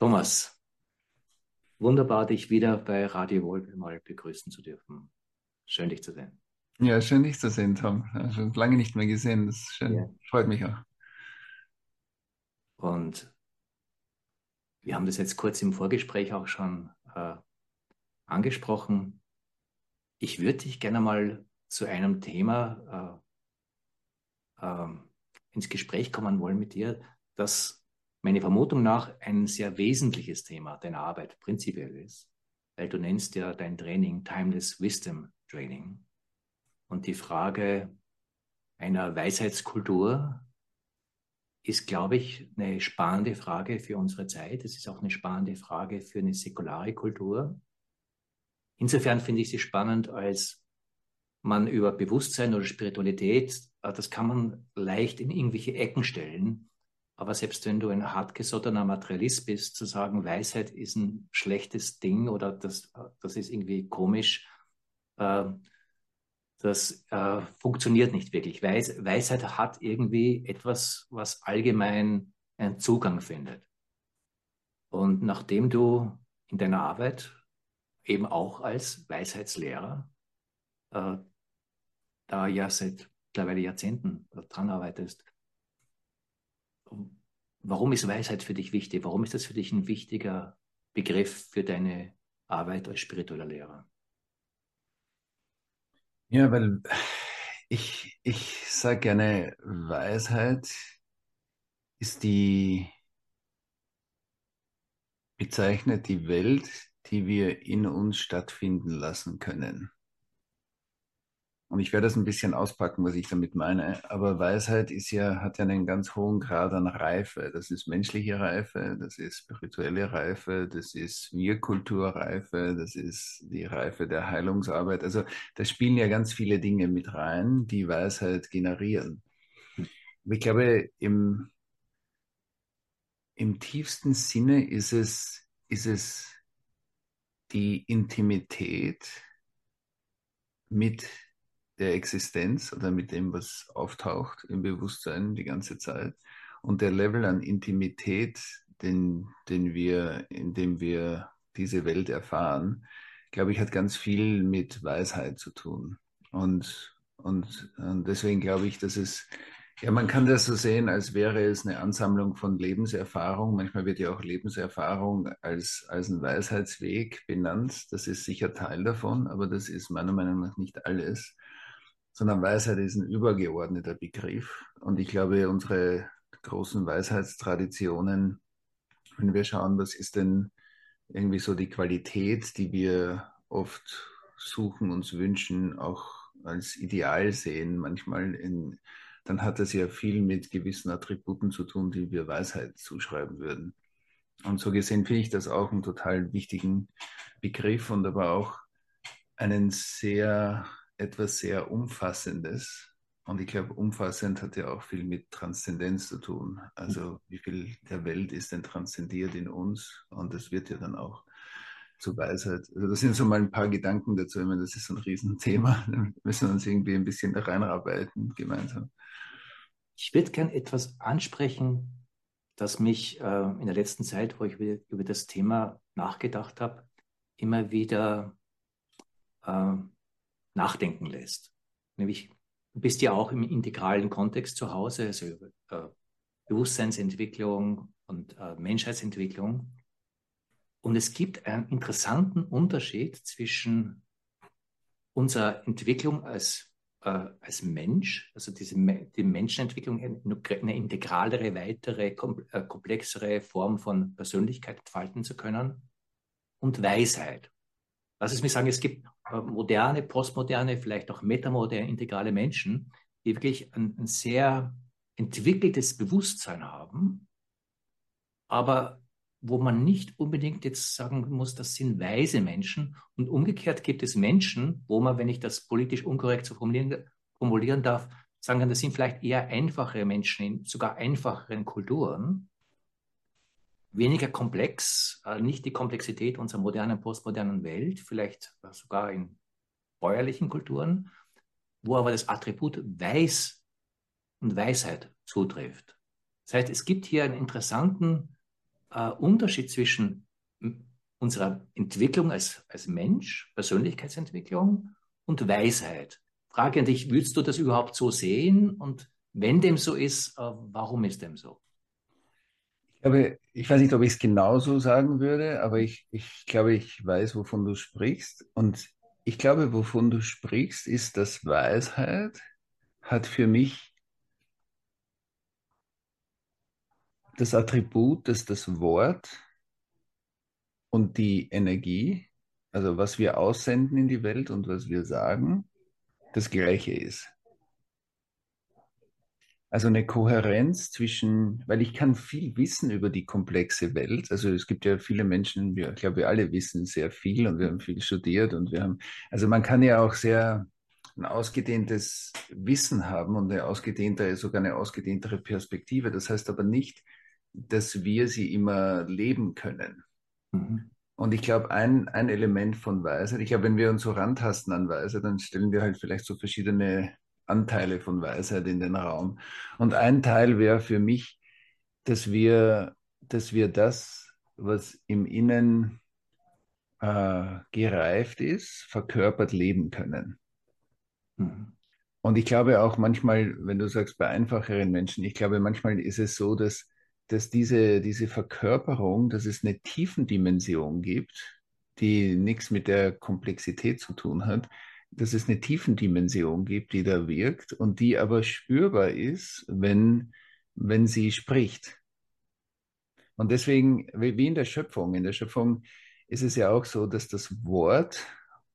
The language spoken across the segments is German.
Thomas, wunderbar, dich wieder bei Radio Wolf mal begrüßen zu dürfen. Schön, dich zu sehen. Ja, schön, dich zu sehen, Tom. Schon lange nicht mehr gesehen. Das ist schön. Ja. Freut mich auch. Und wir haben das jetzt kurz im Vorgespräch auch schon äh, angesprochen. Ich würde dich gerne mal zu einem Thema äh, äh, ins Gespräch kommen wollen mit dir, das meine Vermutung nach ein sehr wesentliches Thema deiner Arbeit prinzipiell ist, weil du nennst ja dein Training Timeless Wisdom Training. Und die Frage einer Weisheitskultur ist, glaube ich, eine spannende Frage für unsere Zeit. Es ist auch eine spannende Frage für eine säkulare Kultur. Insofern finde ich sie spannend, als man über Bewusstsein oder Spiritualität, äh, das kann man leicht in irgendwelche Ecken stellen aber selbst wenn du ein hartgesottener Materialist bist, zu sagen, Weisheit ist ein schlechtes Ding oder das, das ist irgendwie komisch, äh, das äh, funktioniert nicht wirklich. Weis, Weisheit hat irgendwie etwas, was allgemein einen Zugang findet. Und nachdem du in deiner Arbeit eben auch als Weisheitslehrer äh, da ja seit mittlerweile Jahrzehnten dran arbeitest, Warum ist Weisheit für dich wichtig? Warum ist das für dich ein wichtiger Begriff für deine Arbeit als spiritueller Lehrer? Ja, weil ich, ich sage gerne, Weisheit ist die, bezeichnet die Welt, die wir in uns stattfinden lassen können. Und ich werde das ein bisschen auspacken, was ich damit meine. Aber Weisheit ist ja, hat ja einen ganz hohen Grad an Reife. Das ist menschliche Reife, das ist spirituelle Reife, das ist Wir-Kulturreife, das ist die Reife der Heilungsarbeit. Also da spielen ja ganz viele Dinge mit rein, die Weisheit generieren. ich glaube, im, im tiefsten Sinne ist es, ist es die Intimität mit der Existenz oder mit dem, was auftaucht im Bewusstsein die ganze Zeit. Und der Level an Intimität, den, den wir, in dem wir diese Welt erfahren, glaube ich, hat ganz viel mit Weisheit zu tun. Und, und, und deswegen glaube ich, dass es, ja, man kann das so sehen, als wäre es eine Ansammlung von Lebenserfahrung. Manchmal wird ja auch Lebenserfahrung als, als ein Weisheitsweg benannt. Das ist sicher Teil davon, aber das ist meiner Meinung nach nicht alles sondern Weisheit ist ein übergeordneter Begriff. Und ich glaube, unsere großen Weisheitstraditionen, wenn wir schauen, was ist denn irgendwie so die Qualität, die wir oft suchen, uns wünschen, auch als Ideal sehen, manchmal in, dann hat das ja viel mit gewissen Attributen zu tun, die wir Weisheit zuschreiben würden. Und so gesehen finde ich das auch einen total wichtigen Begriff und aber auch einen sehr etwas sehr Umfassendes. Und ich glaube, umfassend hat ja auch viel mit Transzendenz zu tun. Also wie viel der Welt ist denn transzendiert in uns? Und das wird ja dann auch zur Weisheit. Also das sind so mal ein paar Gedanken dazu. Ich meine, das ist so ein Riesenthema. Da müssen wir uns irgendwie ein bisschen da reinarbeiten gemeinsam. Ich würde gern etwas ansprechen, das mich äh, in der letzten Zeit, wo ich über, über das Thema nachgedacht habe, immer wieder äh, nachdenken lässt. Nämlich, du bist ja auch im integralen Kontext zu Hause, also äh, Bewusstseinsentwicklung und äh, Menschheitsentwicklung. Und es gibt einen interessanten Unterschied zwischen unserer Entwicklung als, äh, als Mensch, also diese die Menschenentwicklung, eine integralere, weitere, äh, komplexere Form von Persönlichkeit entfalten zu können, und Weisheit. Lass es mich sagen, es gibt moderne, postmoderne, vielleicht auch metamoderne, integrale Menschen, die wirklich ein, ein sehr entwickeltes Bewusstsein haben, aber wo man nicht unbedingt jetzt sagen muss, das sind weise Menschen. Und umgekehrt gibt es Menschen, wo man, wenn ich das politisch unkorrekt so formulieren, formulieren darf, sagen kann, das sind vielleicht eher einfache Menschen in sogar einfacheren Kulturen, weniger komplex, äh, nicht die Komplexität unserer modernen, postmodernen Welt, vielleicht sogar in bäuerlichen Kulturen, wo aber das Attribut Weiß und Weisheit zutrifft. Das heißt, es gibt hier einen interessanten äh, Unterschied zwischen unserer Entwicklung als, als Mensch, Persönlichkeitsentwicklung und Weisheit. Frage an dich, willst du das überhaupt so sehen? Und wenn dem so ist, äh, warum ist dem so? Ich glaube, ich weiß nicht, ob ich es genauso sagen würde, aber ich, ich glaube, ich weiß, wovon du sprichst. Und ich glaube, wovon du sprichst, ist, dass Weisheit hat für mich das Attribut, dass das Wort und die Energie, also was wir aussenden in die Welt und was wir sagen, das gleiche ist. Also eine Kohärenz zwischen, weil ich kann viel wissen über die komplexe Welt. Also es gibt ja viele Menschen, wir, ich glaube, wir alle wissen sehr viel und wir haben viel studiert und wir haben, also man kann ja auch sehr ein ausgedehntes Wissen haben und eine ausgedehntere, sogar eine ausgedehntere Perspektive. Das heißt aber nicht, dass wir sie immer leben können. Mhm. Und ich glaube, ein, ein Element von Weisheit, ich glaube, wenn wir uns so rantasten an Weisheit, dann stellen wir halt vielleicht so verschiedene Anteile von Weisheit in den Raum. Und ein Teil wäre für mich, dass wir, dass wir das, was im Innen äh, gereift ist, verkörpert leben können. Mhm. Und ich glaube auch manchmal, wenn du sagst, bei einfacheren Menschen, ich glaube, manchmal ist es so, dass dass diese, diese Verkörperung, dass es eine Tiefendimension gibt, die nichts mit der Komplexität zu tun hat, dass es eine Tiefendimension gibt, die da wirkt und die aber spürbar ist, wenn, wenn sie spricht. Und deswegen, wie in der Schöpfung, in der Schöpfung ist es ja auch so, dass das Wort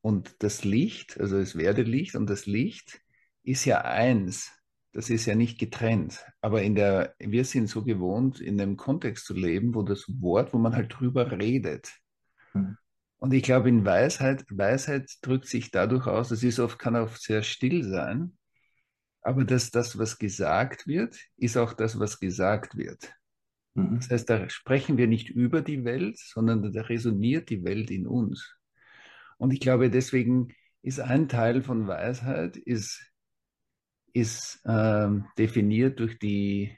und das Licht, also es werde Licht und das Licht ist ja eins. Das ist ja nicht getrennt. Aber in der, wir sind so gewohnt, in einem Kontext zu leben, wo das Wort, wo man halt drüber redet. Mhm. Und ich glaube, in Weisheit, Weisheit drückt sich dadurch aus, das ist oft, kann auch sehr still sein, aber dass das, was gesagt wird, ist auch das, was gesagt wird. Mhm. Das heißt, da sprechen wir nicht über die Welt, sondern da resoniert die Welt in uns. Und ich glaube, deswegen ist ein Teil von Weisheit, ist ist äh, definiert durch die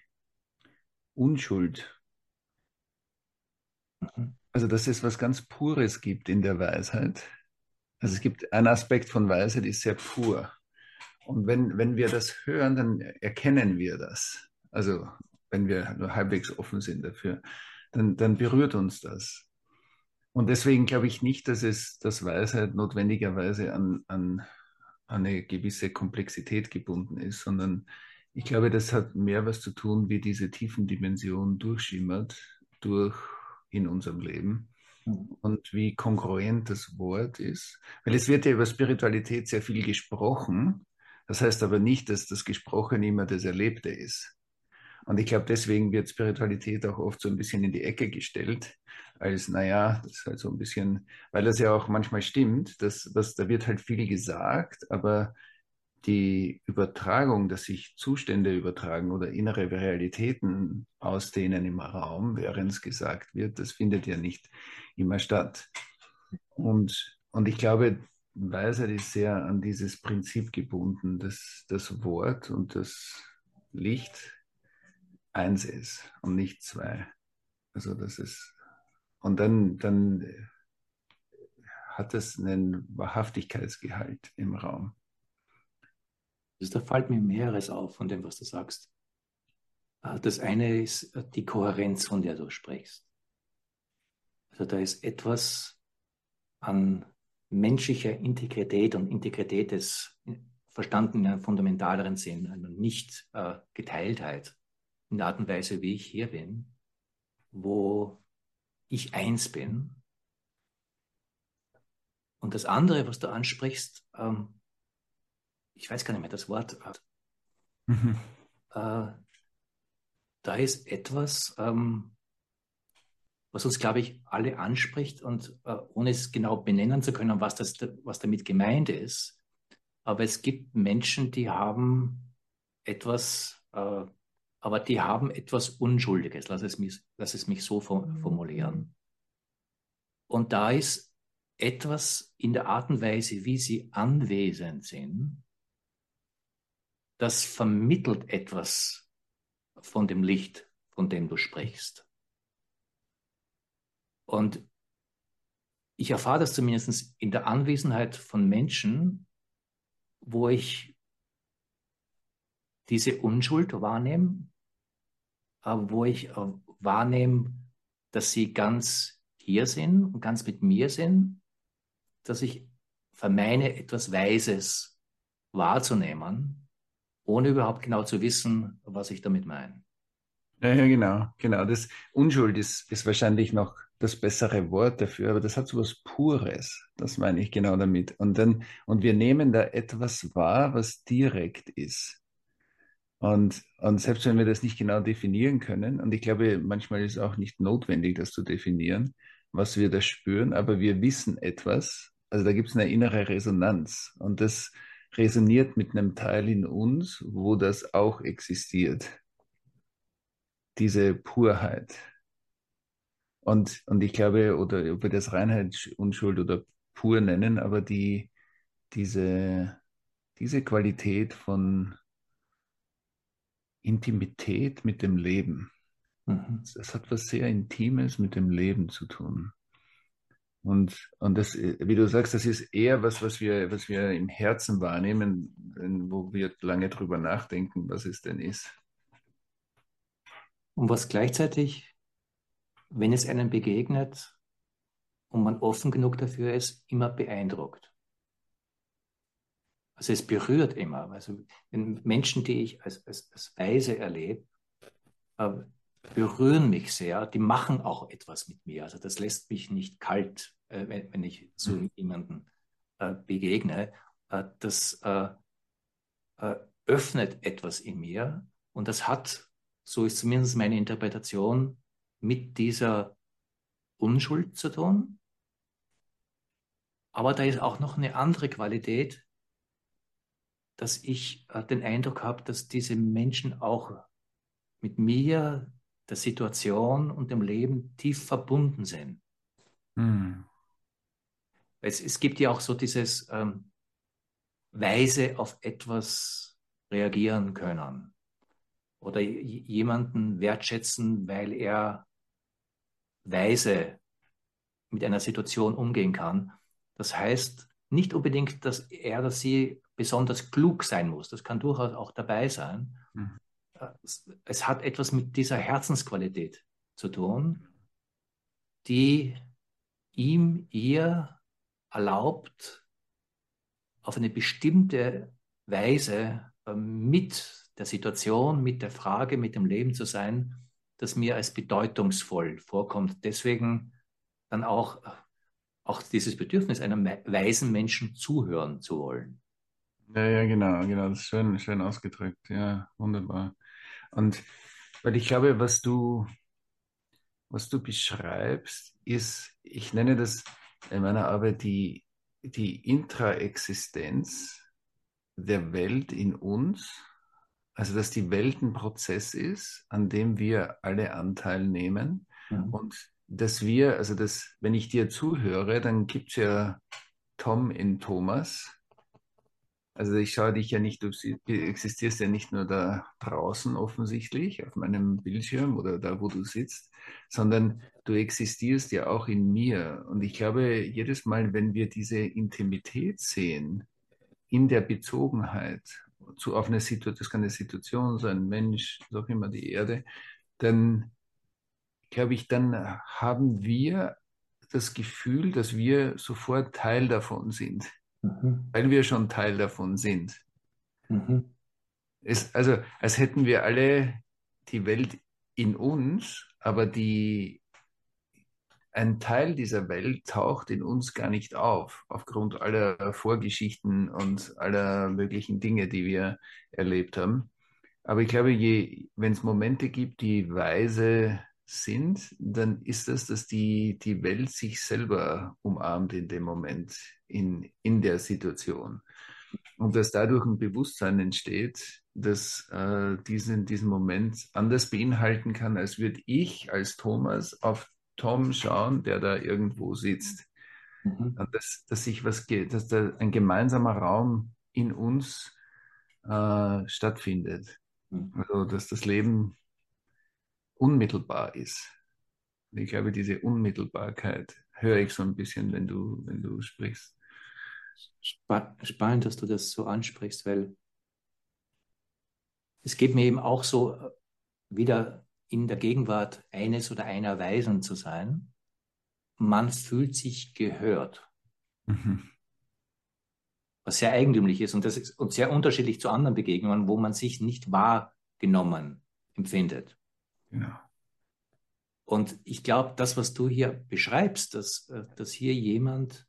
Unschuld. Mhm. Also, dass es was ganz Pures gibt in der Weisheit. Also es gibt ein Aspekt von Weisheit, ist sehr pur. Und wenn, wenn wir das hören, dann erkennen wir das. Also wenn wir nur halbwegs offen sind dafür, dann, dann berührt uns das. Und deswegen glaube ich nicht, dass es, dass Weisheit notwendigerweise an, an eine gewisse Komplexität gebunden ist, sondern ich glaube, das hat mehr was zu tun, wie diese tiefen Dimension durchschimmert durch in unserem Leben mhm. und wie kongruent das Wort ist. Weil es wird ja über Spiritualität sehr viel gesprochen. Das heißt aber nicht, dass das Gesprochene immer das Erlebte ist. Und ich glaube, deswegen wird Spiritualität auch oft so ein bisschen in die Ecke gestellt, als, naja, das ist halt so ein bisschen, weil das ja auch manchmal stimmt, dass, dass da wird halt viel gesagt, aber die Übertragung, dass sich Zustände übertragen oder innere Realitäten ausdehnen im Raum, während es gesagt wird, das findet ja nicht immer statt. Und, und ich glaube, Weisheit ist sehr an dieses Prinzip gebunden, dass das Wort und das Licht eins ist und nicht zwei. Also das ist und dann, dann hat es einen Wahrhaftigkeitsgehalt im Raum. Also da fällt mir mehreres auf von dem, was du sagst. Äh, das eine ist äh, die Kohärenz, von der du sprichst. Also da ist etwas an menschlicher Integrität und Integrität des verstanden in einem fundamentaleren Sinn, einer Nicht-Geteiltheit in der Art und Weise, wie ich hier bin, wo ich eins bin. Und das andere, was du ansprichst, ähm, ich weiß gar nicht mehr das Wort, mhm. äh, da ist etwas, ähm, was uns, glaube ich, alle anspricht und äh, ohne es genau benennen zu können, was, das, was damit gemeint ist. Aber es gibt Menschen, die haben etwas äh, aber die haben etwas Unschuldiges, lass es mich, lass es mich so mhm. formulieren. Und da ist etwas in der Art und Weise, wie sie anwesend sind, das vermittelt etwas von dem Licht, von dem du sprichst. Und ich erfahre das zumindest in der Anwesenheit von Menschen, wo ich diese Unschuld wahrnehme, wo ich äh, wahrnehme, dass sie ganz hier sind und ganz mit mir sind, dass ich vermeine, etwas Weises wahrzunehmen, ohne überhaupt genau zu wissen, was ich damit meine. Ja, ja, genau, genau. Das Unschuld ist, ist wahrscheinlich noch das bessere Wort dafür, aber das hat so was Pures. Das meine ich genau damit. Und dann, und wir nehmen da etwas wahr, was direkt ist. Und, und selbst wenn wir das nicht genau definieren können, und ich glaube, manchmal ist es auch nicht notwendig, das zu definieren, was wir da spüren, aber wir wissen etwas. Also da gibt es eine innere Resonanz. Und das resoniert mit einem Teil in uns, wo das auch existiert. Diese Purheit. Und, und ich glaube, oder ob wir das Reinheit, Unschuld oder pur nennen, aber die, diese, diese Qualität von Intimität mit dem Leben. Mhm. Das hat was sehr Intimes mit dem Leben zu tun. Und, und das, wie du sagst, das ist eher was, was wir, was wir im Herzen wahrnehmen, wo wir lange drüber nachdenken, was es denn ist. Und was gleichzeitig, wenn es einem begegnet und man offen genug dafür ist, immer beeindruckt. Also es berührt immer. Also Menschen, die ich als, als, als Weise erlebe, äh, berühren mich sehr. Die machen auch etwas mit mir. Also das lässt mich nicht kalt, äh, wenn, wenn, ich so mhm. jemanden äh, begegne. Äh, das äh, äh, öffnet etwas in mir und das hat, so ist zumindest meine Interpretation, mit dieser Unschuld zu tun. Aber da ist auch noch eine andere Qualität, dass ich äh, den Eindruck habe, dass diese Menschen auch mit mir, der Situation und dem Leben tief verbunden sind. Mhm. Es, es, gibt ja auch so dieses ähm, Weise auf etwas reagieren können oder jemanden wertschätzen, weil er weise mit einer Situation umgehen kann. Das heißt nicht unbedingt, dass er oder sie besonders klug sein muss. Das kann durchaus auch dabei sein. Mhm. Es hat etwas mit dieser Herzensqualität zu tun, die ihm, ihr erlaubt, auf eine bestimmte Weise ähm, mit der Situation, mit der Frage, mit dem Leben zu sein, das mir als bedeutungsvoll vorkommt. Deswegen dann auch, auch dieses Bedürfnis, einem weisen Menschen zuhören zu wollen. Ja, ja, genau, genau. Das ist schön, schön ausgedrückt. Ja, wunderbar. Und weil ich glaube, was du, was du beschreibst, ist, ich nenne das in meiner Arbeit die, die Intraexistenz der Welt in uns. Also, dass die Welt ein Prozess ist, an dem wir alle Anteil nehmen. Mhm. Und dass wir, also dass, wenn ich dir zuhöre, dann gibt es ja Tom in Thomas also ich schaue dich ja nicht, du existierst ja nicht nur da draußen offensichtlich auf meinem Bildschirm oder da, wo du sitzt, sondern du existierst ja auch in mir. Und ich glaube, jedes Mal, wenn wir diese Intimität sehen, in der Bezogenheit zu auf eine Situation, das kann eine Situation sein, ein Mensch, was auch immer die Erde, dann glaube ich, dann haben wir das Gefühl, dass wir sofort Teil davon sind mhm. weil wir schon Teil davon sind. Mhm. Es, also als hätten wir alle die Welt in uns, aber die, ein Teil dieser Welt taucht in uns gar nicht auf, aufgrund aller Vorgeschichten und aller möglichen Dinge, die wir erlebt haben. Aber ich glaube, wenn es Momente gibt, die weise sind, dann ist das, dass die, die Welt sich selber umarmt in dem Moment, in, in der Situation. Und dass dadurch ein Bewusstsein entsteht, das äh, diesen, diesen Moment anders beinhalten kann, als würde ich als Thomas auf Tom schauen, der da irgendwo sitzt. Mhm. Und dass, dass sich was geht, dass da ein gemeinsamer Raum in uns äh, stattfindet. Mhm. Also dass das Leben unmittelbar ist. Ich glaube, diese Unmittelbarkeit höre ich so ein bisschen, wenn du, wenn du sprichst. Spannend, dass du das so ansprichst, weil es geht mir eben auch so, wieder in der Gegenwart eines oder einer Weisen zu sein. Man fühlt sich gehört. Mhm. Was sehr eigentümlich ist und das ist und sehr unterschiedlich zu anderen Begegnungen, wo man sich nicht wahrgenommen empfindet. Ja. Und ich glaube, das, was du hier beschreibst, dass, äh, dass hier jemand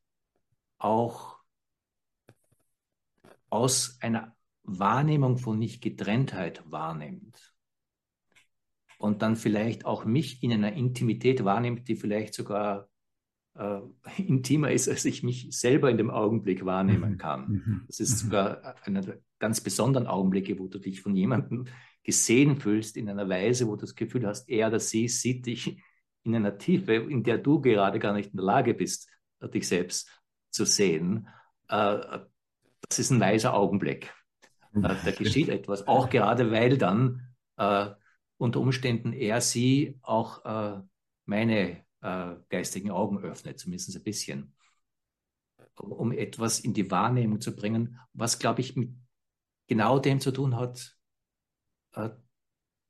auch aus einer Wahrnehmung von Nicht-Getrenntheit wahrnimmt und dann vielleicht auch mich in einer Intimität wahrnimmt, die vielleicht sogar äh, intimer ist, als ich mich selber in dem Augenblick wahrnehmen mhm. kann. Mhm. Das ist mhm. sogar einer der ganz besonderen Augenblicke, wo du dich von jemandem gesehen fühlst in einer Weise, wo du das Gefühl hast, er oder sie sieht dich in einer Tiefe, in der du gerade gar nicht in der Lage bist, dich selbst zu sehen. Äh, das ist ein weiser Augenblick. Äh, da geschieht etwas, auch gerade weil dann äh, unter Umständen er sie auch meine äh, geistigen Augen öffnet, zumindest ein bisschen, um etwas in die Wahrnehmung zu bringen, was, glaube ich, mit genau dem zu tun hat, äh,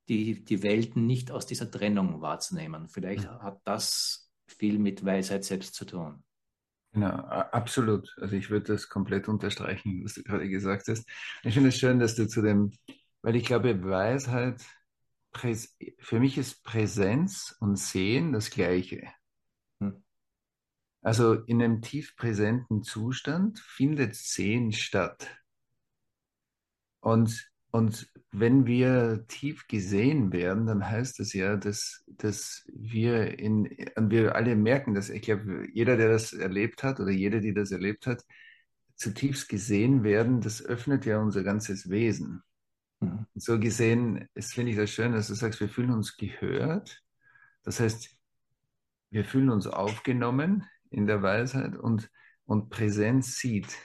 die, die Welten nicht aus dieser Trennung wahrzunehmen. Vielleicht ja. hat das viel mit Weisheit selbst zu tun. Genau, absolut. Also ich würde das komplett unterstreichen, was du gerade gesagt hast. Ich finde es schön, dass du zu dem, weil ich glaube, Weisheit, für mich ist Präsenz und Sehen das Gleiche. Hm. Also in einem tief präsenten Zustand findet Sehen statt. Und, und wenn wir tief gesehen werden, dann heißt das ja, dass, dass wir in, wir alle merken das. Ich glaube, jeder, der das erlebt hat oder jede, die das erlebt hat, zutiefst gesehen werden, das öffnet ja unser ganzes Wesen. Mhm. So gesehen, es finde ich das schön, dass du sagst, wir fühlen uns gehört. Das heißt, wir fühlen uns aufgenommen in der Weisheit und, und Präsenz sieht.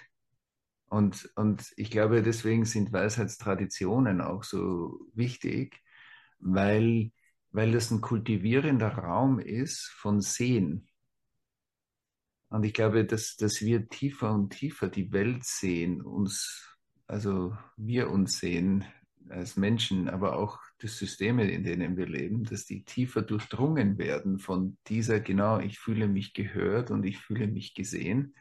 Und, und ich glaube, deswegen sind Weisheitstraditionen auch so wichtig, weil, weil das ein kultivierender Raum ist von Sehen. Und ich glaube, dass, dass wir tiefer und tiefer die Welt sehen, uns, also wir uns sehen als Menschen, aber auch die Systeme, in denen wir leben, dass die tiefer durchdrungen werden von dieser, genau, ich fühle mich gehört und ich fühle mich gesehen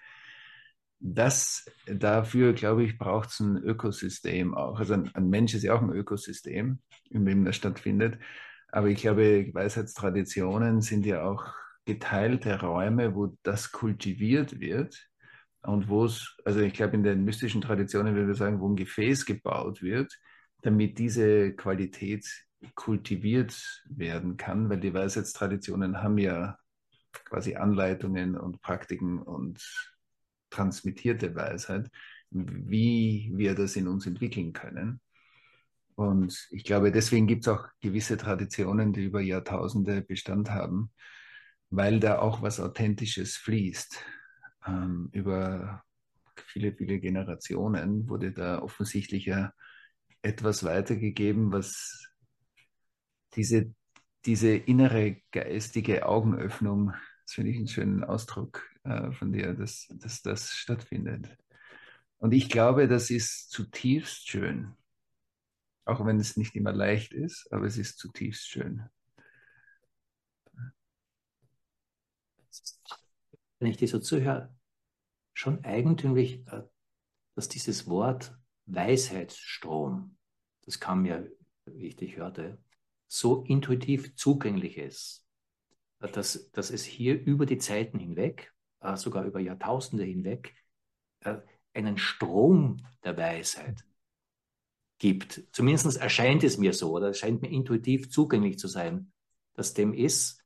das dafür, glaube ich, braucht es ein Ökosystem auch. Also ein, ein, Mensch ist ja auch ein Ökosystem, in dem das stattfindet. Aber ich glaube, Weisheitstraditionen sind ja auch geteilte Räume, wo das kultiviert wird und wo es, also ich glaube, in den mystischen Traditionen würde ich sagen, wo ein Gefäß gebaut wird, damit diese Qualität kultiviert werden kann, weil die Weisheitstraditionen haben ja quasi Anleitungen und Praktiken und transmittierte Weisheit, wie wir das in uns entwickeln können. Und ich glaube, deswegen gibt es auch gewisse Traditionen, die über Jahrtausende Bestand haben, weil da auch was Authentisches fließt. Ähm, über viele, viele Generationen wurde da offensichtlich ja etwas weitergegeben, was diese, diese innere geistige Augenöffnung, das finde ich einen schönen Ausdruck, äh, von dir, dass, dass das stattfindet. Und ich glaube, das ist zutiefst schön. Auch wenn es nicht immer leicht ist, aber es ist zutiefst schön. Wenn ich dir so zuhöre, schon eigentümlich, äh, dass dieses Wort Weisheitsstrom, das kam mir, wie ich dich hörte, so intuitiv zugänglich ist, dass, dass es hier über die Zeiten hinweg äh, sogar über Jahrtausende hinweg, äh, einen Strom der Weisheit gibt. Zumindest erscheint es mir so oder es scheint mir intuitiv zugänglich zu sein, dass dem ist,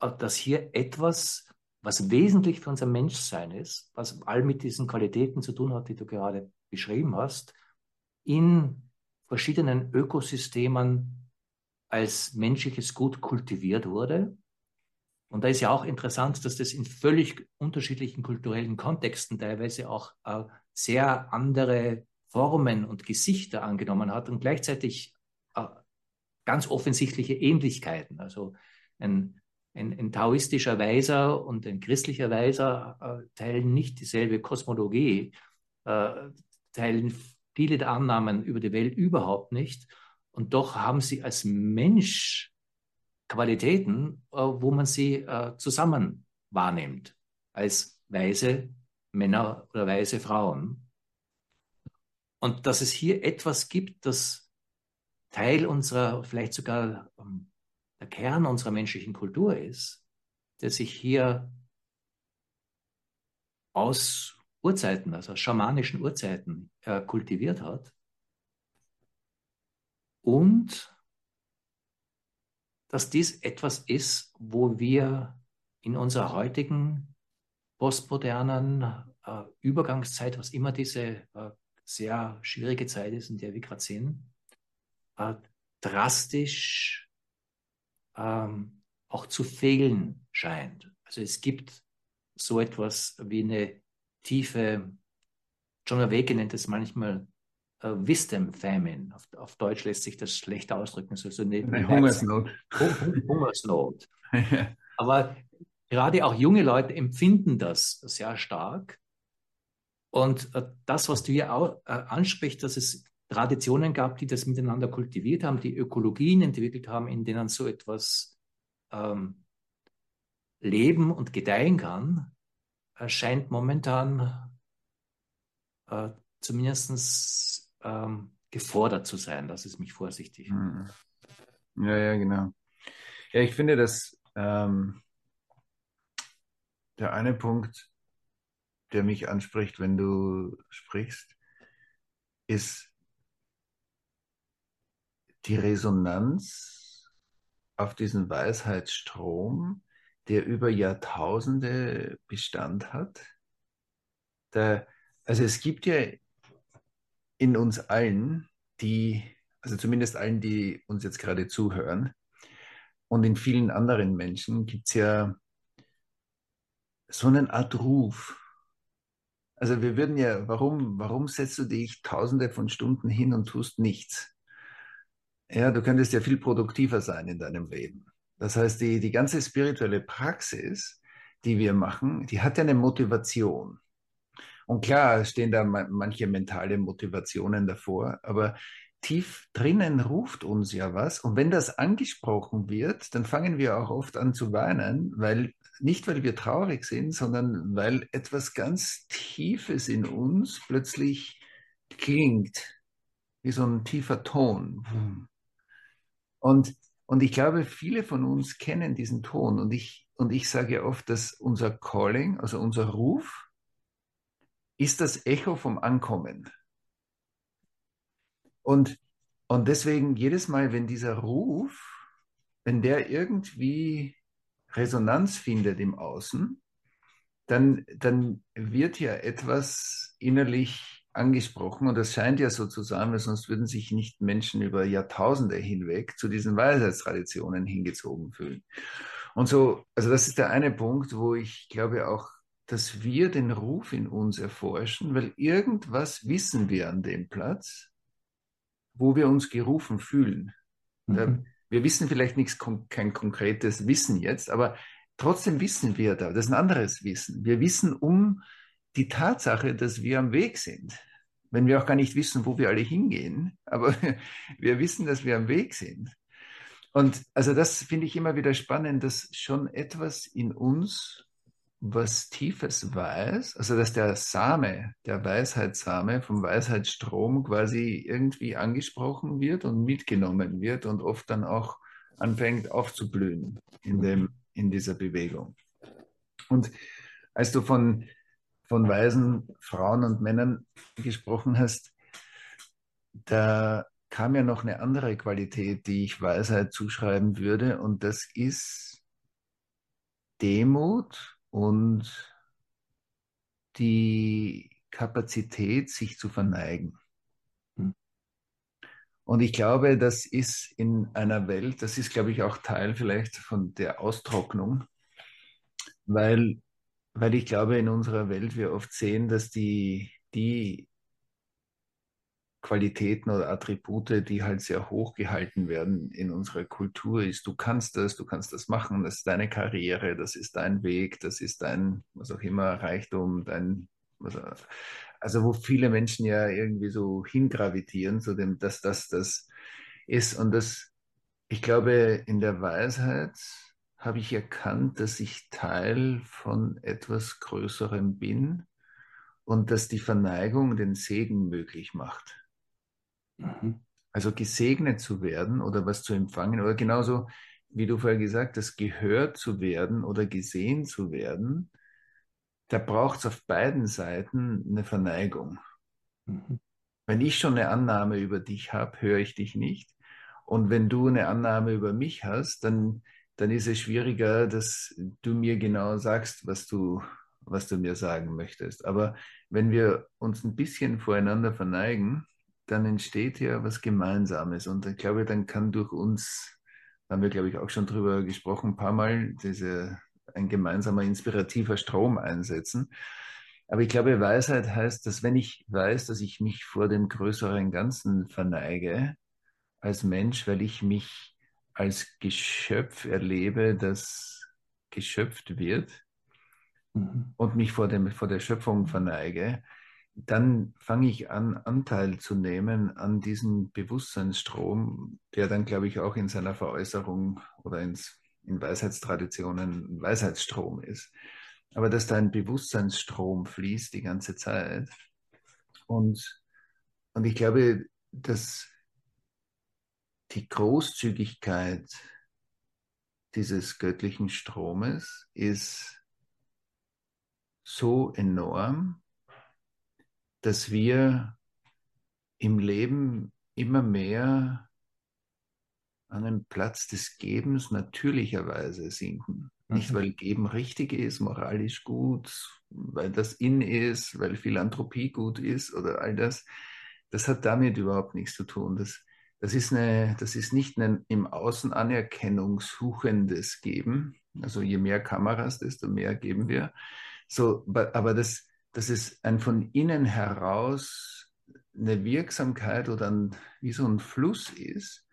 äh, dass hier etwas, was wesentlich für unser Menschsein ist, was all mit diesen Qualitäten zu tun hat, die du gerade beschrieben hast, in verschiedenen Ökosystemen als menschliches Gut kultiviert wurde und da ist ja auch interessant, dass das in völlig unterschiedlichen kulturellen Kontexten teilweise auch äh, sehr andere Formen und Gesichter angenommen hat und gleichzeitig äh, ganz offensichtliche Ähnlichkeiten. Also ein, ein, ein taoistischer Weiser und ein christlicher Weiser äh, teilen nicht dieselbe Kosmologie, äh, teilen viele der Annahmen über die Welt überhaupt nicht. Und doch haben sie als Mensch Qualitäten, äh, wo man sie äh, zusammen wahrnimmt, als weise Männer oder weise Frauen. Und dass es hier etwas gibt, das Teil unserer, vielleicht sogar ähm, der Kern unserer menschlichen Kultur ist, der sich hier aus Urzeiten, also schamanischen Urzeiten äh, kultiviert hat. Und dass dies etwas ist, wo wir in unserer heutigen postmodernen äh, Übergangszeit, was immer diese äh, sehr schwierige Zeit ist, in der wir gerade sind, äh, drastisch ähm, auch zu fehlen scheint. Also es gibt so etwas wie eine tiefe, John Awake nennt es manchmal uh, Wisdom Famine. Auf, auf, Deutsch lässt sich das schlecht ausdrücken. So, so eine, eine Hungersnot. Hungersnot. Aber gerade auch junge Leute empfinden das sehr stark. Und äh, das, was du hier auch äh, ansprichst, dass es Traditionen gab, die das miteinander kultiviert haben, die Ökologien entwickelt haben, in denen so etwas ähm, leben und gedeihen kann, erscheint momentan äh, zumindest ähm, gefordert zu sein. Das ist mich vorsichtig. Hm. Ja, ja, genau. Ja, ich finde, dass ähm, der eine Punkt, der mich anspricht, wenn du sprichst, ist die Resonanz auf diesen Weisheitsstrom, der über Jahrtausende Bestand hat. Da, also es gibt ja in uns allen, die, also zumindest allen, die uns jetzt gerade zuhören, und in vielen anderen Menschen gibt es ja so eine Art Ruf. Also wir würden ja, warum, warum setzt du dich tausende von Stunden hin und tust nichts? Ja, du könntest ja viel produktiver sein in deinem Leben. Das heißt, die, die ganze spirituelle Praxis, die wir machen, die hat ja eine Motivation. Und klar stehen da manche mentale Motivationen davor, aber tief drinnen ruft uns ja was. Und wenn das angesprochen wird, dann fangen wir auch oft an zu weinen, weil nicht weil wir traurig sind, sondern weil etwas ganz Tiefes in uns plötzlich klingt, wie so ein tiefer Ton. Und, und ich glaube, viele von uns kennen diesen Ton. Und ich, und ich sage oft, dass unser Calling, also unser Ruf, ist das Echo vom Ankommen. Und, und deswegen jedes Mal, wenn dieser Ruf, wenn der irgendwie Resonanz findet im Außen, dann, dann wird ja etwas innerlich angesprochen und das scheint ja so zu sein, weil sonst würden sich nicht Menschen über Jahrtausende hinweg zu diesen Weisheitstraditionen hingezogen fühlen. Und so, also das ist der eine Punkt, wo ich glaube auch, dass wir den Ruf in uns erforschen, weil irgendwas wissen wir an dem Platz, wo wir uns gerufen fühlen. Mhm. Wir wissen vielleicht nichts, kein konkretes Wissen jetzt, aber trotzdem wissen wir da. Das ist ein anderes Wissen. Wir wissen um die Tatsache, dass wir am Weg sind. Wenn wir auch gar nicht wissen, wo wir alle hingehen, aber wir wissen, dass wir am Weg sind. Und also das finde ich immer wieder spannend, dass schon etwas in uns was Tiefes weiß, also dass der Same, der Weisheitssame vom Weisheitsstrom quasi irgendwie angesprochen wird und mitgenommen wird und oft dann auch anfängt aufzublühen in, dem, in dieser Bewegung. Und als du von von weisen Frauen und Männern gesprochen hast, da kam ja noch eine andere Qualität, die ich Weisheit zuschreiben würde, und das ist Demut und die Kapazität, sich zu verneigen. Hm. Und ich glaube, das ist in einer Welt, das ist, glaube ich, auch Teil vielleicht von der Austrocknung, weil weil ich glaube, in unserer Welt wir oft sehen, dass die, die Qualitäten oder Attribute, die halt sehr hoch gehalten werden in unserer Kultur, ist, du kannst das, du kannst das machen, das ist deine Karriere, das ist dein Weg, das ist dein, was auch immer, Reichtum, dein, also wo viele Menschen ja irgendwie so hingravitieren zu dem, dass das das ist. Und das, ich glaube, in der Weisheit habe ich erkannt, dass ich Teil von etwas Größerem bin und dass die Verneigung den Segen möglich macht. Mhm. Also gesegnet zu werden oder was zu empfangen oder genauso, wie du vorher gesagt hast, gehört zu werden oder gesehen zu werden, da braucht es auf beiden Seiten eine Verneigung. Mhm. Wenn ich schon eine Annahme über dich habe, höre ich dich nicht. Und wenn du eine Annahme über mich hast, dann, dann ist es schwieriger, dass du mir genau sagst, was du, was du mir sagen möchtest. Aber wenn wir uns ein bisschen voreinander verneigen, dann entsteht ja was Gemeinsames. Und ich glaube, dann kann durch uns, da haben wir, glaube ich, auch schon drüber gesprochen, ein paar Mal, diese, ein gemeinsamer inspirativer Strom einsetzen. Aber ich glaube, Weisheit heißt, dass wenn ich weiß, dass ich mich vor dem größeren Ganzen verneige als Mensch, weil ich mich als Geschöpf erlebe, das geschöpft wird mhm. und mich vor, dem, vor der Schöpfung verneige, dann fange ich an, Anteil zu nehmen an diesem Bewusstseinsstrom, der dann, glaube ich, auch in seiner Veräußerung oder ins, in Weisheitstraditionen ein Weisheitsstrom ist. Aber dass da ein Bewusstseinsstrom fließt die ganze Zeit. Und, und ich glaube, dass die Großzügigkeit dieses göttlichen Stromes ist so enorm, dass wir im Leben immer mehr an einen Platz des Gebens natürlicherweise sinken. Mhm. Nicht, weil Geben richtig ist, moralisch gut, weil das in ist, weil Philanthropie gut ist oder all das. Das hat damit überhaupt nichts zu tun. Das, das, ist, eine, das ist nicht ein im Außen Anerkennung suchendes Geben. Also je mehr Kameras, desto mehr geben wir. So, aber das, dass es ein von innen heraus eine Wirksamkeit oder ein, wie so ein Fluss ist.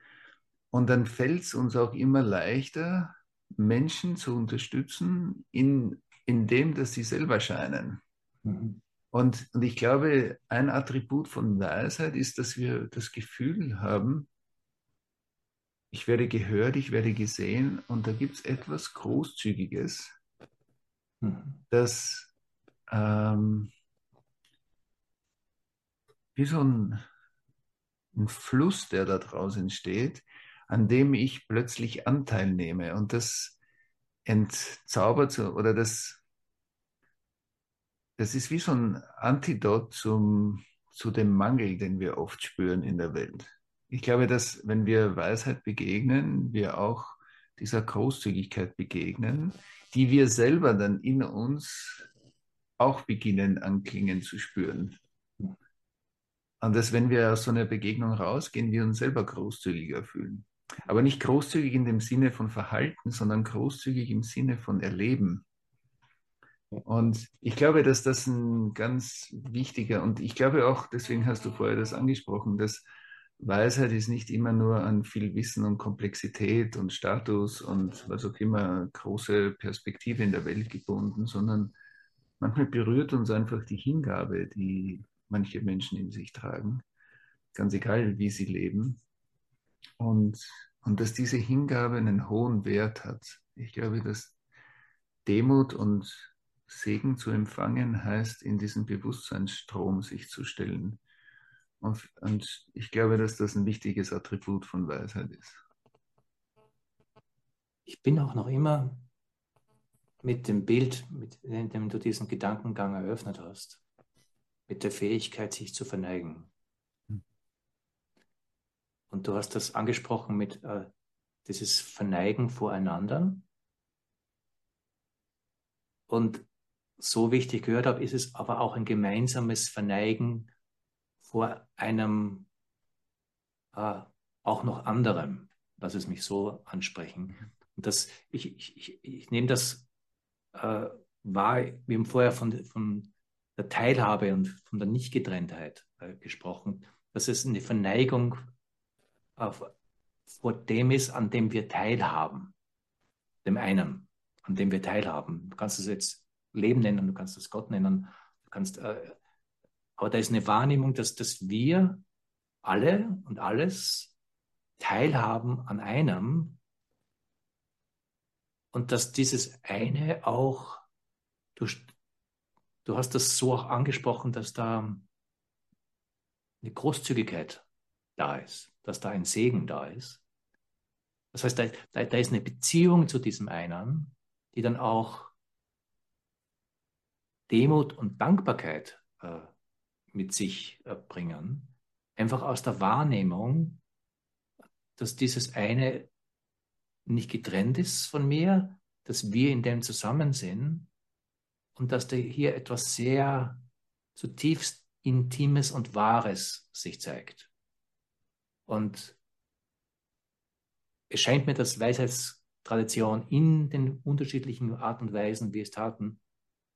Und dann fällt es uns auch immer leichter, Menschen zu unterstützen, in, in dem, dass sie selber scheinen. Mhm. Und, und ich glaube, ein Attribut von Weisheit ist, dass wir das Gefühl haben, ich werde gehört, ich werde gesehen und da gibt es etwas Großzügiges, mhm. das ähm, wie so ein, ein Fluss, der da draußen entsteht, an dem ich plötzlich Anteil nehme. Und das entzaubert oder das, das ist wie so ein Antidot zum, zu dem Mangel, den wir oft spüren in der Welt. Ich glaube, dass wenn wir Weisheit begegnen, wir auch dieser Großzügigkeit begegnen, die wir selber dann in uns auch beginnen anklingen zu spüren. Und dass wenn wir aus so einer Begegnung rausgehen, wir uns selber großzügiger fühlen. Aber nicht großzügig in dem Sinne von Verhalten, sondern großzügig im Sinne von Erleben. Und ich glaube, dass das ein ganz wichtiger, und ich glaube auch, deswegen hast du vorher das angesprochen, dass Weisheit ist nicht immer nur an viel Wissen und Komplexität und Status und was auch immer große Perspektive in der Welt gebunden, sondern manchmal berührt uns einfach die Hingabe, die manche Menschen in sich tragen, ganz egal, wie sie leben. Und, und dass diese Hingabe einen hohen Wert hat. Ich glaube, dass Demut und Segen zu empfangen heißt, in diesen Bewusstseinsstrom sich zu stellen. Und, und ich glaube, dass das ein wichtiges Attribut von Weisheit ist. Ich bin auch noch immer mit dem Bild, mit dem du diesen Gedankengang eröffnet hast, mit der Fähigkeit, sich zu verneigen. Hm. Und du hast das angesprochen mit äh, dieses Verneigen voreinander. Und so wie ich dich gehört habe, ist es aber auch ein gemeinsames Verneigen vor einem äh, auch noch anderem. Lass es mich so ansprechen. Und das, ich, ich, ich, nehme das äh, war, wir haben vorher von, von der Teilhabe und von der Nichtgetrenntheit äh, gesprochen, dass es eine Verneigung auf, vor dem ist, an dem wir teilhaben. Dem einen, an dem wir teilhaben. Du kannst es jetzt Leben nennen, du kannst es Gott nennen, du kannst, äh, aber da ist eine Wahrnehmung, dass, dass wir alle und alles teilhaben an einem und dass dieses eine auch, du, du hast das so auch angesprochen, dass da eine Großzügigkeit da ist, dass da ein Segen da ist. Das heißt, da, da, da ist eine Beziehung zu diesem einen, die dann auch Demut und Dankbarkeit äh, mit sich äh, bringen. Einfach aus der Wahrnehmung, dass dieses eine nicht getrennt ist von mir, dass wir in dem zusammen sind und dass da hier etwas sehr zutiefst Intimes und Wahres sich zeigt. Und es scheint mir, dass Weisheitstradition in den unterschiedlichen Art und Weisen, wie, es taten,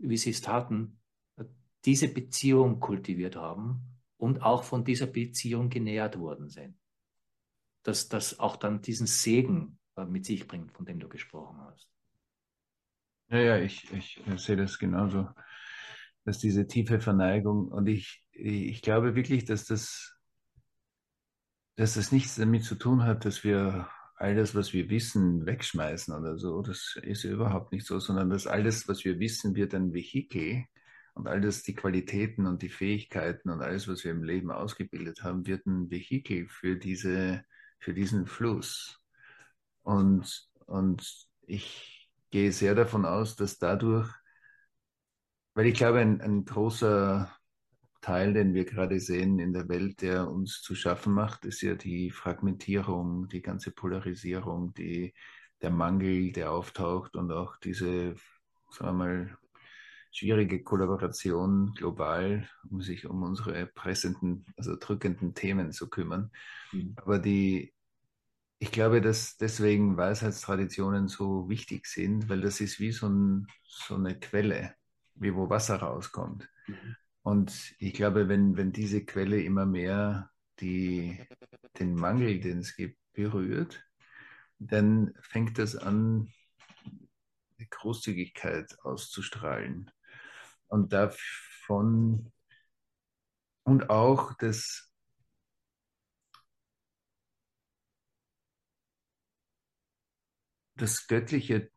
wie sie es taten, diese Beziehung kultiviert haben und auch von dieser Beziehung genährt worden sind. Dass das auch dann diesen Segen äh, mit sich bringt, von dem du gesprochen hast. Ja, ja, ich, ich sehe das genauso dass diese tiefe Verneigung und ich, ich glaube wirklich, dass das, dass das nichts damit zu tun hat, dass wir alles, was wir wissen, wegschmeißen oder so. Das ist ja überhaupt nicht so, sondern dass alles, was wir wissen, wird ein Vehikel und alles, die Qualitäten und die Fähigkeiten und alles, was wir im Leben ausgebildet haben, wird ein Vehikel für diese, für diesen Fluss. Und, und ich gehe sehr davon aus, dass dadurch weil ich glaube, ein, ein großer Teil, den wir gerade sehen in der Welt, der uns zu schaffen macht, ist ja die Fragmentierung, die ganze Polarisierung, die, der Mangel, der auftaucht und auch diese, sagen wir mal, schwierige Kollaboration global, um sich um unsere pressenden, also drückenden Themen zu kümmern. Mhm. Aber die, ich glaube, dass deswegen Weisheitstraditionen so wichtig sind, weil das ist wie so, ein, so eine Quelle wie wo Wasser rauskommt. Mhm. Und ich glaube, wenn, wenn diese Quelle immer mehr die, den Mangel, den es gibt, berührt, dann fängt das an, eine Großzügigkeit auszustrahlen. Und davon und auch das das Göttliche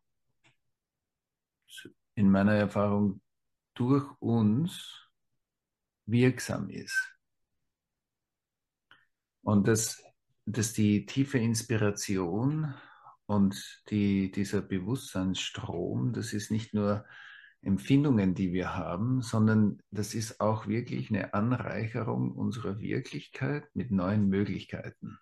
in meiner Erfahrung durch uns wirksam ist. Und dass, dass die tiefe Inspiration und die, dieser Bewusstseinsstrom, das ist nicht nur Empfindungen, die wir haben, sondern das ist auch wirklich eine Anreicherung unserer Wirklichkeit mit neuen Möglichkeiten.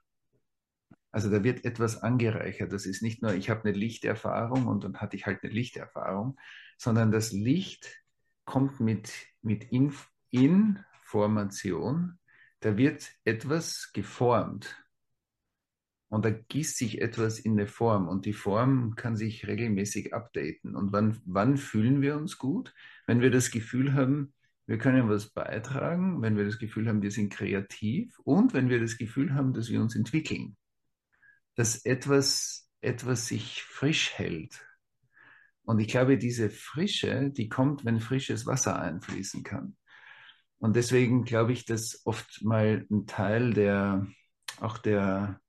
Also da wird etwas angereichert. Das ist nicht nur, ich habe eine Lichterfahrung und dann hatte ich halt eine Lichterfahrung, sondern das Licht kommt mit, mit Inf Information, da wird etwas geformt. Und da gießt sich etwas in eine Form und die Form kann sich regelmäßig updaten. Und wann, wann fühlen wir uns gut? Wenn wir das Gefühl haben, wir können was beitragen, wenn wir das Gefühl haben, wir sind kreativ und wenn wir das Gefühl haben, dass wir uns entwickeln. Dass etwas, etwas sich frisch hält, und ich glaube, diese Frische, die kommt, wenn frisches Wasser einfließen kann. Und deswegen glaube ich, dass oft mal ein Teil der, auch der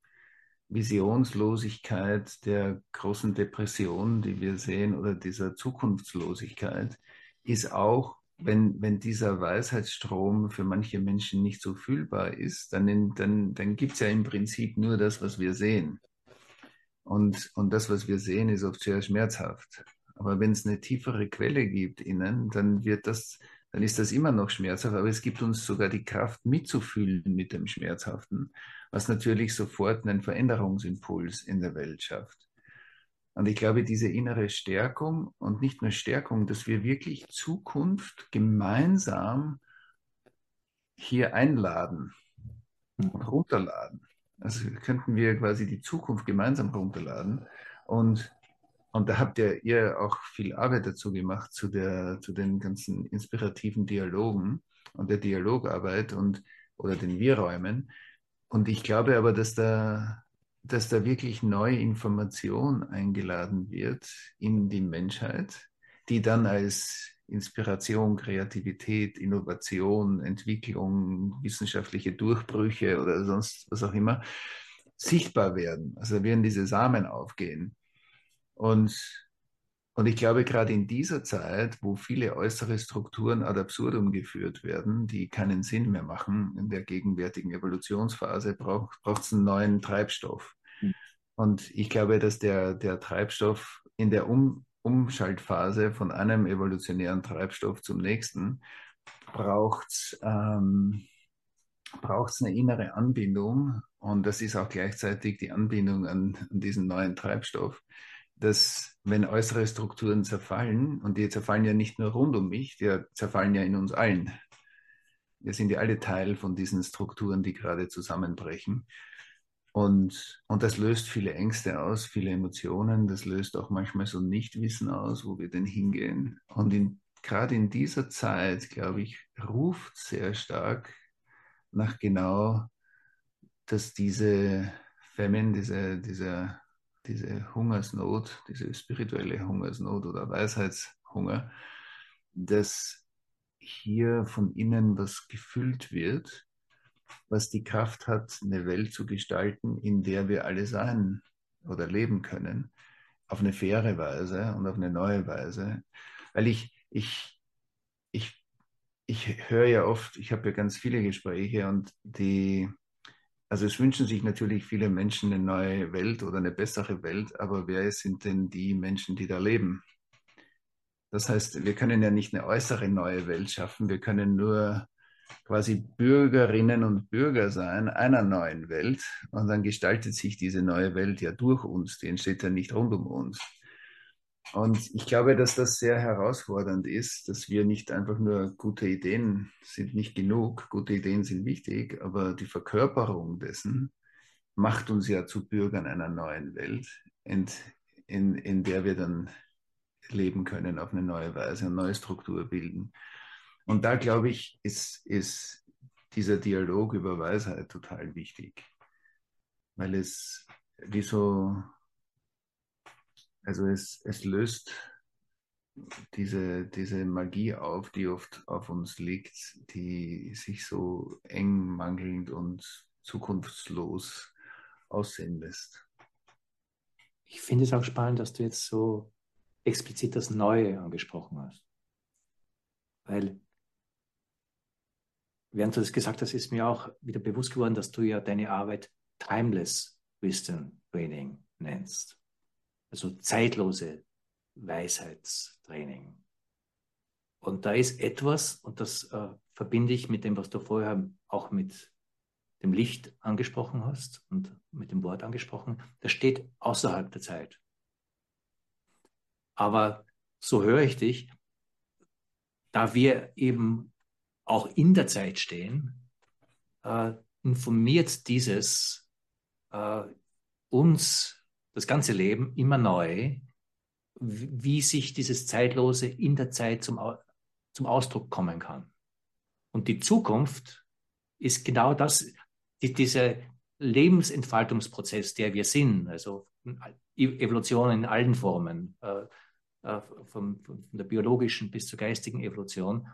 Visionslosigkeit, der großen Depression, die wir sehen, oder dieser Zukunftslosigkeit, ist auch, wenn, wenn dieser Weisheitsstrom für manche Menschen nicht so fühlbar ist, dann, dann, dann gibt es ja im Prinzip nur das, was wir sehen. Und, und das, was wir sehen, ist oft sehr schmerzhaft. Aber wenn es eine tiefere Quelle gibt innen, dann wird das, dann ist das immer noch schmerzhaft, aber es gibt uns sogar die Kraft mitzufühlen mit dem Schmerzhaften, was natürlich sofort einen Veränderungsimpuls in der Welt schafft. Und ich glaube, diese innere Stärkung und nicht nur Stärkung, dass wir wirklich Zukunft gemeinsam hier einladen und runterladen. Also könnten wir quasi die Zukunft gemeinsam runterladen und und da habt ihr, ihr auch viel Arbeit dazu gemacht, zu, der, zu den ganzen inspirativen Dialogen und der Dialogarbeit. Und oder den Wir-Räumen. Und ich glaube aber, dass da, dass da wirklich neue Information eingeladen wird in die Menschheit, die dann als Inspiration, Kreativität, Innovation, Entwicklung, wissenschaftliche Durchbrüche oder sonst was auch immer sichtbar werden. Also werden diese Samen aufgehen. Und, und ich glaube, gerade in dieser Zeit, wo viele äußere Strukturen ad absurdum geführt werden, die keinen Sinn mehr machen, in der gegenwärtigen Evolutionsphase braucht es einen neuen Treibstoff. Mhm. Und ich glaube, dass der, der Treibstoff in der um Umschaltphase von einem evolutionären Treibstoff zum nächsten braucht ähm, eine innere Anbindung und das ist auch gleichzeitig die Anbindung an, an diesen neuen Treibstoff, dass wenn äußere Strukturen zerfallen, und die zerfallen ja nicht nur rund um mich, die zerfallen ja in uns allen. Wir sind ja alle Teil von diesen Strukturen, die gerade zusammenbrechen. Und, und das löst viele Ängste aus, viele Emotionen. Das löst auch manchmal so Nichtwissen aus, wo wir denn hingehen. Und in, gerade in dieser Zeit, glaube ich, ruft sehr stark nach genau, dass diese Famine, diese, diese, diese Hungersnot, diese spirituelle Hungersnot oder Weisheitshunger, dass hier von innen was gefüllt wird, was die Kraft hat, eine Welt zu gestalten, in der wir alle sein oder leben können, auf eine faire Weise und auf eine neue Weise. Weil ich, ich, ich ich höre ja oft, ich habe ja ganz viele Gespräche und die, also es wünschen sich natürlich viele Menschen eine neue Welt oder eine bessere Welt, aber wer sind denn die Menschen, die da leben? Das heißt, wir können ja nicht eine äußere neue Welt schaffen, wir können nur quasi Bürgerinnen und Bürger sein einer neuen Welt und dann gestaltet sich diese neue Welt ja durch uns, die entsteht ja nicht rund um uns. Und ich glaube, dass das sehr herausfordernd ist, dass wir nicht einfach nur gute Ideen sind nicht genug, gute Ideen sind wichtig, aber die Verkörperung dessen macht uns ja zu Bürgern einer neuen Welt, in, in, in der wir dann leben können auf eine neue Weise, eine neue Struktur bilden. Und da glaube ich, ist, ist dieser Dialog über Weisheit total wichtig, weil es wie so also es, es löst diese, diese Magie auf, die oft auf uns liegt, die sich so eng, mangelnd und zukunftslos aussehen lässt. Ich finde es auch spannend, dass du jetzt so explizit das Neue angesprochen hast. Weil, während du das gesagt hast, ist mir auch wieder bewusst geworden, dass du ja deine Arbeit Timeless Wisdom Training nennst also zeitlose Weisheitstraining. Und da ist etwas, und das äh, verbinde ich mit dem, was du vorher auch mit dem Licht angesprochen hast und mit dem Wort angesprochen, das steht außerhalb der Zeit. Aber so höre ich dich, da wir eben auch in der Zeit stehen, äh, informiert dieses äh, uns das ganze Leben immer neu, wie sich dieses Zeitlose in der Zeit zum, zum Ausdruck kommen kann. Und die Zukunft ist genau das, die, dieser Lebensentfaltungsprozess, der wir sind, also Evolution in allen Formen, äh, äh, von, von, der biologischen bis zur geistigen Evolution,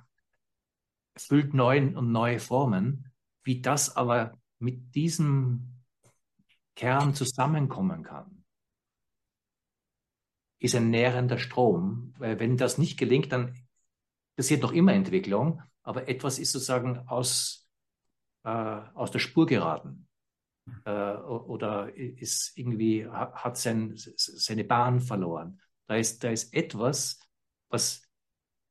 füllt neue und neue Formen, wie das aber mit diesem Kern zusammenkommen kann ist ein nährender Strom. Wenn das nicht gelingt, dann passiert noch immer Entwicklung, aber etwas ist sozusagen aus, äh, aus der Spur geraten äh, oder ist irgendwie, hat sein, seine Bahn verloren. Da ist, da ist etwas, was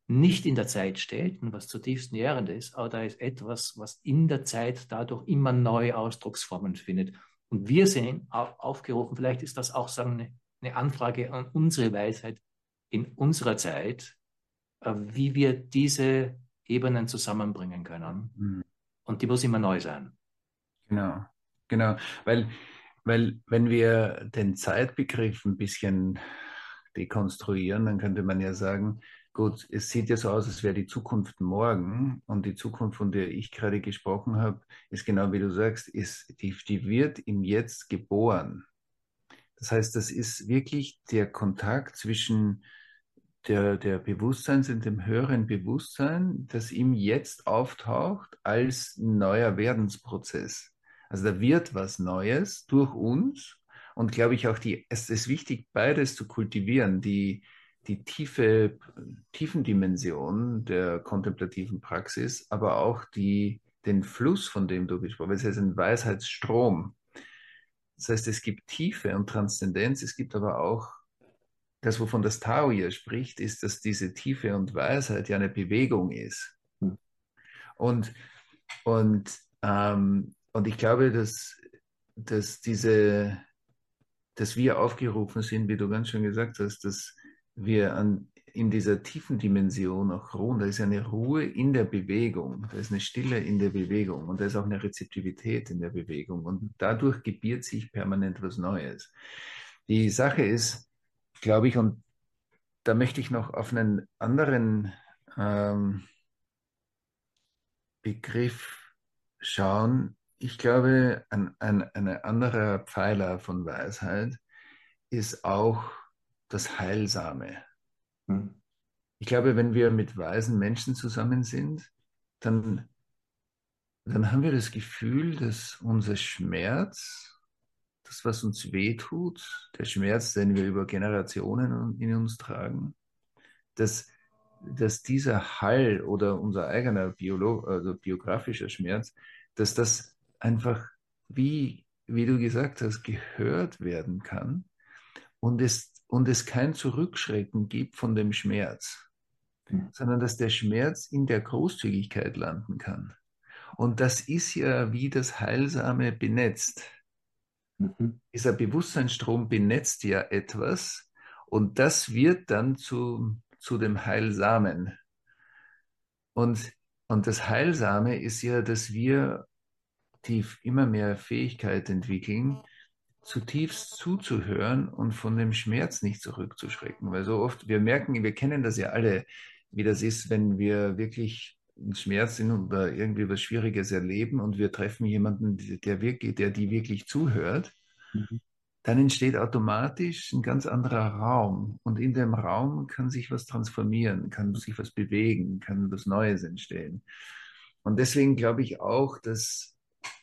nicht in der Zeit steht und was zutiefst nährend ist, aber da ist etwas, was in der Zeit dadurch immer neue Ausdrucksformen findet. Und wir sind aufgerufen, vielleicht ist das auch sagen, eine Anfrage an unsere Weisheit in unserer Zeit, äh, wie wir diese Ebenen zusammenbringen können. Mhm. Und die muss immer neu sein. Genau, genau. Weil, weil wenn wir den Zeitbegriff ein bisschen dekonstruieren, dann könnte man ja sagen, gut, es sieht ja so aus, als wäre die Zukunft morgen und die Zukunft, von der ich gerade gesprochen habe, ist genau wie du sagst, ist, die, die wird im Jetzt geboren. Das heißt, das ist wirklich der Kontakt zwischen der, der Bewusstseins in dem höheren Bewusstsein, das ihm jetzt auftaucht als neuer Werdensprozess. Also da wird was Neues durch uns und glaube ich auch die, es ist wichtig, beides zu kultivieren, die, die tiefe, Tiefendimension der kontemplativen Praxis, aber auch die, den Fluss, von dem du gesprochen hast, das heißt ein Weisheitsstrom. Das heißt, es gibt Tiefe und Transzendenz, es gibt aber auch das, wovon das Tao hier spricht, ist, dass diese Tiefe und Weisheit ja eine Bewegung ist. Hm. Und, und, ähm, und ich glaube, dass, dass diese, dass wir aufgerufen sind, wie du ganz schön gesagt hast, dass wir an, in dieser tiefen Dimension auch ruhen. Da ist eine Ruhe in der Bewegung, da ist eine Stille in der Bewegung und da ist auch eine Rezeptivität in der Bewegung und dadurch gebiert sich permanent was Neues. Die Sache ist, glaube ich, und da möchte ich noch auf einen anderen ähm, Begriff schauen. Ich glaube, ein, ein, ein anderer Pfeiler von Weisheit ist auch das Heilsame. Hm. Ich glaube, wenn wir mit weisen Menschen zusammen sind, dann, dann haben wir das Gefühl, dass unser Schmerz das, was uns wehtut, der Schmerz, den wir über Generationen in uns tragen, dass, dass dieser Hall oder unser eigener Biolo also biografischer Schmerz, dass das einfach, wie, wie du gesagt hast, gehört werden kann und es, und es kein Zurückschrecken gibt von dem Schmerz, mhm. sondern dass der Schmerz in der Großzügigkeit landen kann. Und das ist ja wie das Heilsame benetzt. Mhm. Dieser Bewusstseinsstrom benetzt ja etwas und das wird dann zu, zu dem Heilsamen. Und, und das Heilsame ist ja, dass wir die immer mehr Fähigkeit entwickeln, zutiefst zuzuhören und von dem Schmerz nicht zurückzuschrecken. Weil so oft, wir merken, wir kennen das ja alle, wie das ist, wenn wir wirklich einen Schmerz sind oder irgendwie was Schwieriges erleben und wir treffen jemanden, der wirklich, der die wirklich zuhört, mhm. dann entsteht automatisch ein ganz anderer Raum. Und in dem Raum kann sich was transformieren, kann sich was bewegen, kann was Neues entstehen. Und deswegen glaube ich auch, dass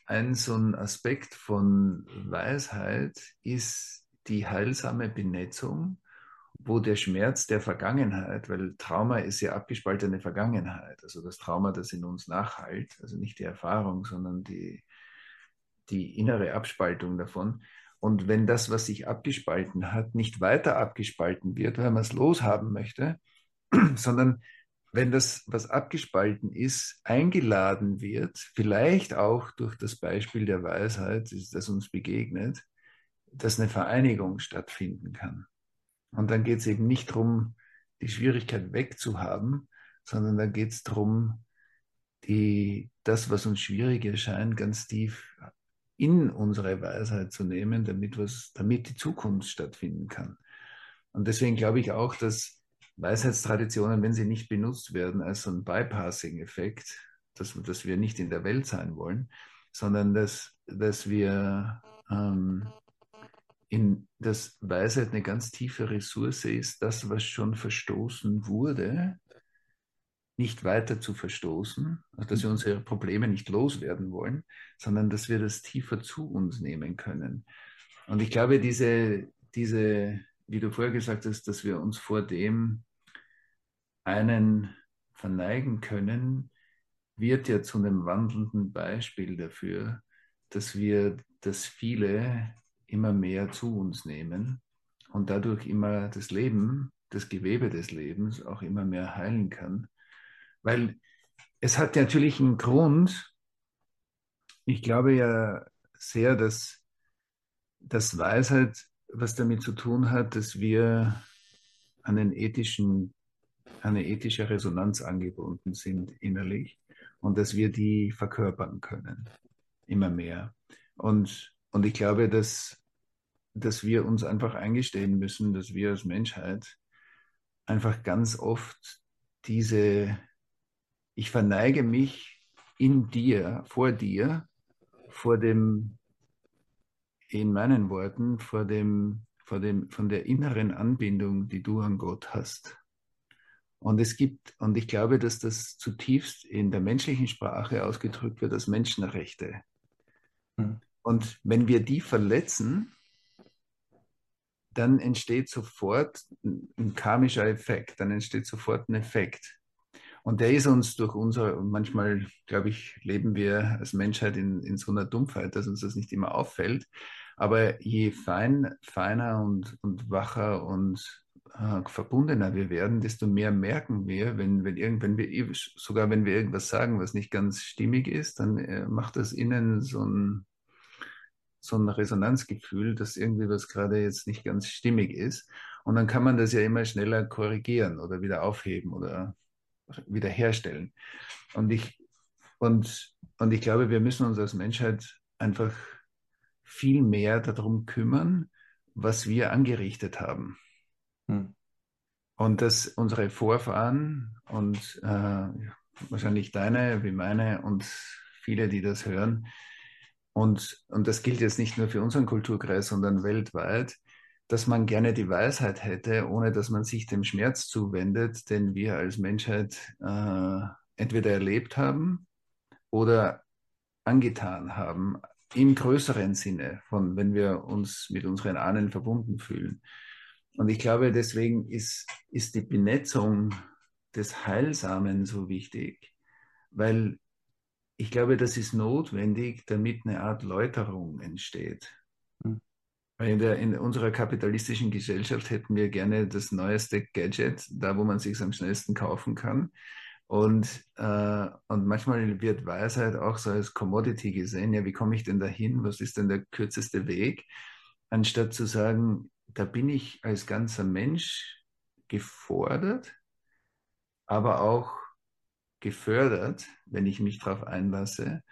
ein so ein Aspekt von Weisheit ist die heilsame Benetzung wo der Schmerz der Vergangenheit, weil Trauma ist ja abgespaltene Vergangenheit, also das Trauma, das in uns nachhalt, also nicht die Erfahrung, sondern die, die innere Abspaltung davon. Und wenn das, was sich abgespalten hat, nicht weiter abgespalten wird, weil man es loshaben möchte, sondern wenn das, was abgespalten ist, eingeladen wird, vielleicht auch durch das Beispiel der Weisheit, das uns begegnet, dass eine Vereinigung stattfinden kann. Und dann geht es eben nicht darum, die Schwierigkeit wegzuhaben, sondern da geht es darum, die, das, was uns schwierig erscheint, ganz tief in unsere Weisheit zu nehmen, damit, was, damit die Zukunft stattfinden kann. Und deswegen glaube ich auch, dass Weisheitstraditionen, wenn sie nicht benutzt werden als so ein Bypassing-Effekt, dass, dass wir nicht in der Welt sein wollen, sondern dass, dass wir ähm, in das Weisheit eine ganz tiefe Ressource ist, das, was schon verstoßen wurde, nicht weiter zu verstoßen, also dass wir unsere Probleme nicht loswerden wollen, sondern dass wir das tiefer zu uns nehmen können. Und ich glaube, diese, diese, wie du vorher gesagt hast, dass wir uns vor dem einen verneigen können, wird ja zu einem wandelnden Beispiel dafür, dass wir das viele immer mehr zu uns nehmen und dadurch immer das Leben, das Gewebe des Lebens auch immer mehr heilen kann. Weil es hat natürlich einen Grund, ich glaube ja sehr, dass, dass Weisheit was damit zu tun hat, dass wir an einen ethischen, eine ethische Resonanz angebunden sind innerlich und dass wir die verkörpern können, immer mehr. Und und ich glaube, dass, dass wir uns einfach eingestehen müssen, dass wir als Menschheit einfach ganz oft diese, ich verneige mich in dir, vor dir, vor dem, in meinen Worten, vor dem, vor dem, von der inneren Anbindung, die du an Gott hast. Und es gibt, und ich glaube, dass das zutiefst in der menschlichen Sprache ausgedrückt wird als Menschenrechte. Hm. Und wenn wir die verletzen, dann entsteht sofort ein karmischer Effekt, dann entsteht sofort ein Effekt. Und der ist uns durch unsere, und manchmal, glaube ich, leben wir als Menschheit in, in so einer Dumpfheit, dass uns das nicht immer auffällt. Aber je fein, feiner und, und wacher und verbundener wir werden, desto mehr merken wir, wenn, wenn, irgend, wenn wir, sogar wenn wir irgendwas sagen, was nicht ganz stimmig ist, dann äh, macht das innen so ein, so ein Resonanzgefühl, dass irgendwie was gerade jetzt nicht ganz stimmig ist. Und dann kann man das ja immer schneller korrigieren oder wieder aufheben oder wiederherstellen. Und ich, und, und ich glaube, wir müssen uns als Menschheit einfach viel mehr darum kümmern, was wir angerichtet haben. Hm. Und dass unsere Vorfahren und äh, wahrscheinlich deine wie meine und viele, die das hören, und, und das gilt jetzt nicht nur für unseren Kulturkreis, sondern weltweit, dass man gerne die Weisheit hätte, ohne dass man sich dem Schmerz zuwendet, den wir als Menschheit äh, entweder erlebt haben oder angetan haben, im größeren Sinne, von wenn wir uns mit unseren Ahnen verbunden fühlen. Und ich glaube, deswegen ist, ist die Benetzung des Heilsamen so wichtig, weil ich glaube, das ist notwendig, damit eine Art Läuterung entsteht. Hm. In, der, in unserer kapitalistischen Gesellschaft hätten wir gerne das neueste Gadget, da wo man sich am schnellsten kaufen kann. Und, äh, und manchmal wird Weisheit auch so als Commodity gesehen. Ja, wie komme ich denn dahin? Was ist denn der kürzeste Weg? Anstatt zu sagen, da bin ich als ganzer Mensch gefordert, aber auch gefördert, wenn ich mich darauf einlasse,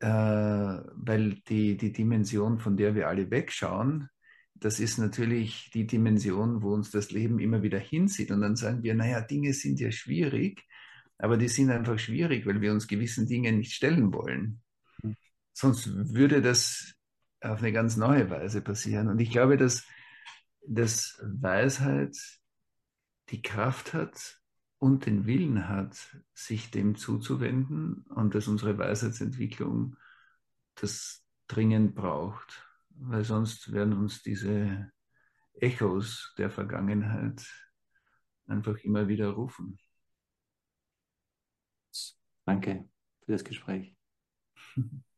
äh, weil die, die Dimension, von der wir alle wegschauen, das ist natürlich die Dimension, wo uns das Leben immer wieder hinsieht. Und dann sagen wir, naja, Dinge sind ja schwierig, aber die sind einfach schwierig, weil wir uns gewissen Dingen nicht stellen wollen. Mhm. Sonst würde das auf eine ganz neue Weise passieren. Und ich glaube, dass, dass Weisheit die Kraft hat, und den Willen hat, sich dem zuzuwenden und dass unsere Weisheitsentwicklung das dringend braucht, weil sonst werden uns diese Echos der Vergangenheit einfach immer wieder rufen. Danke für das Gespräch.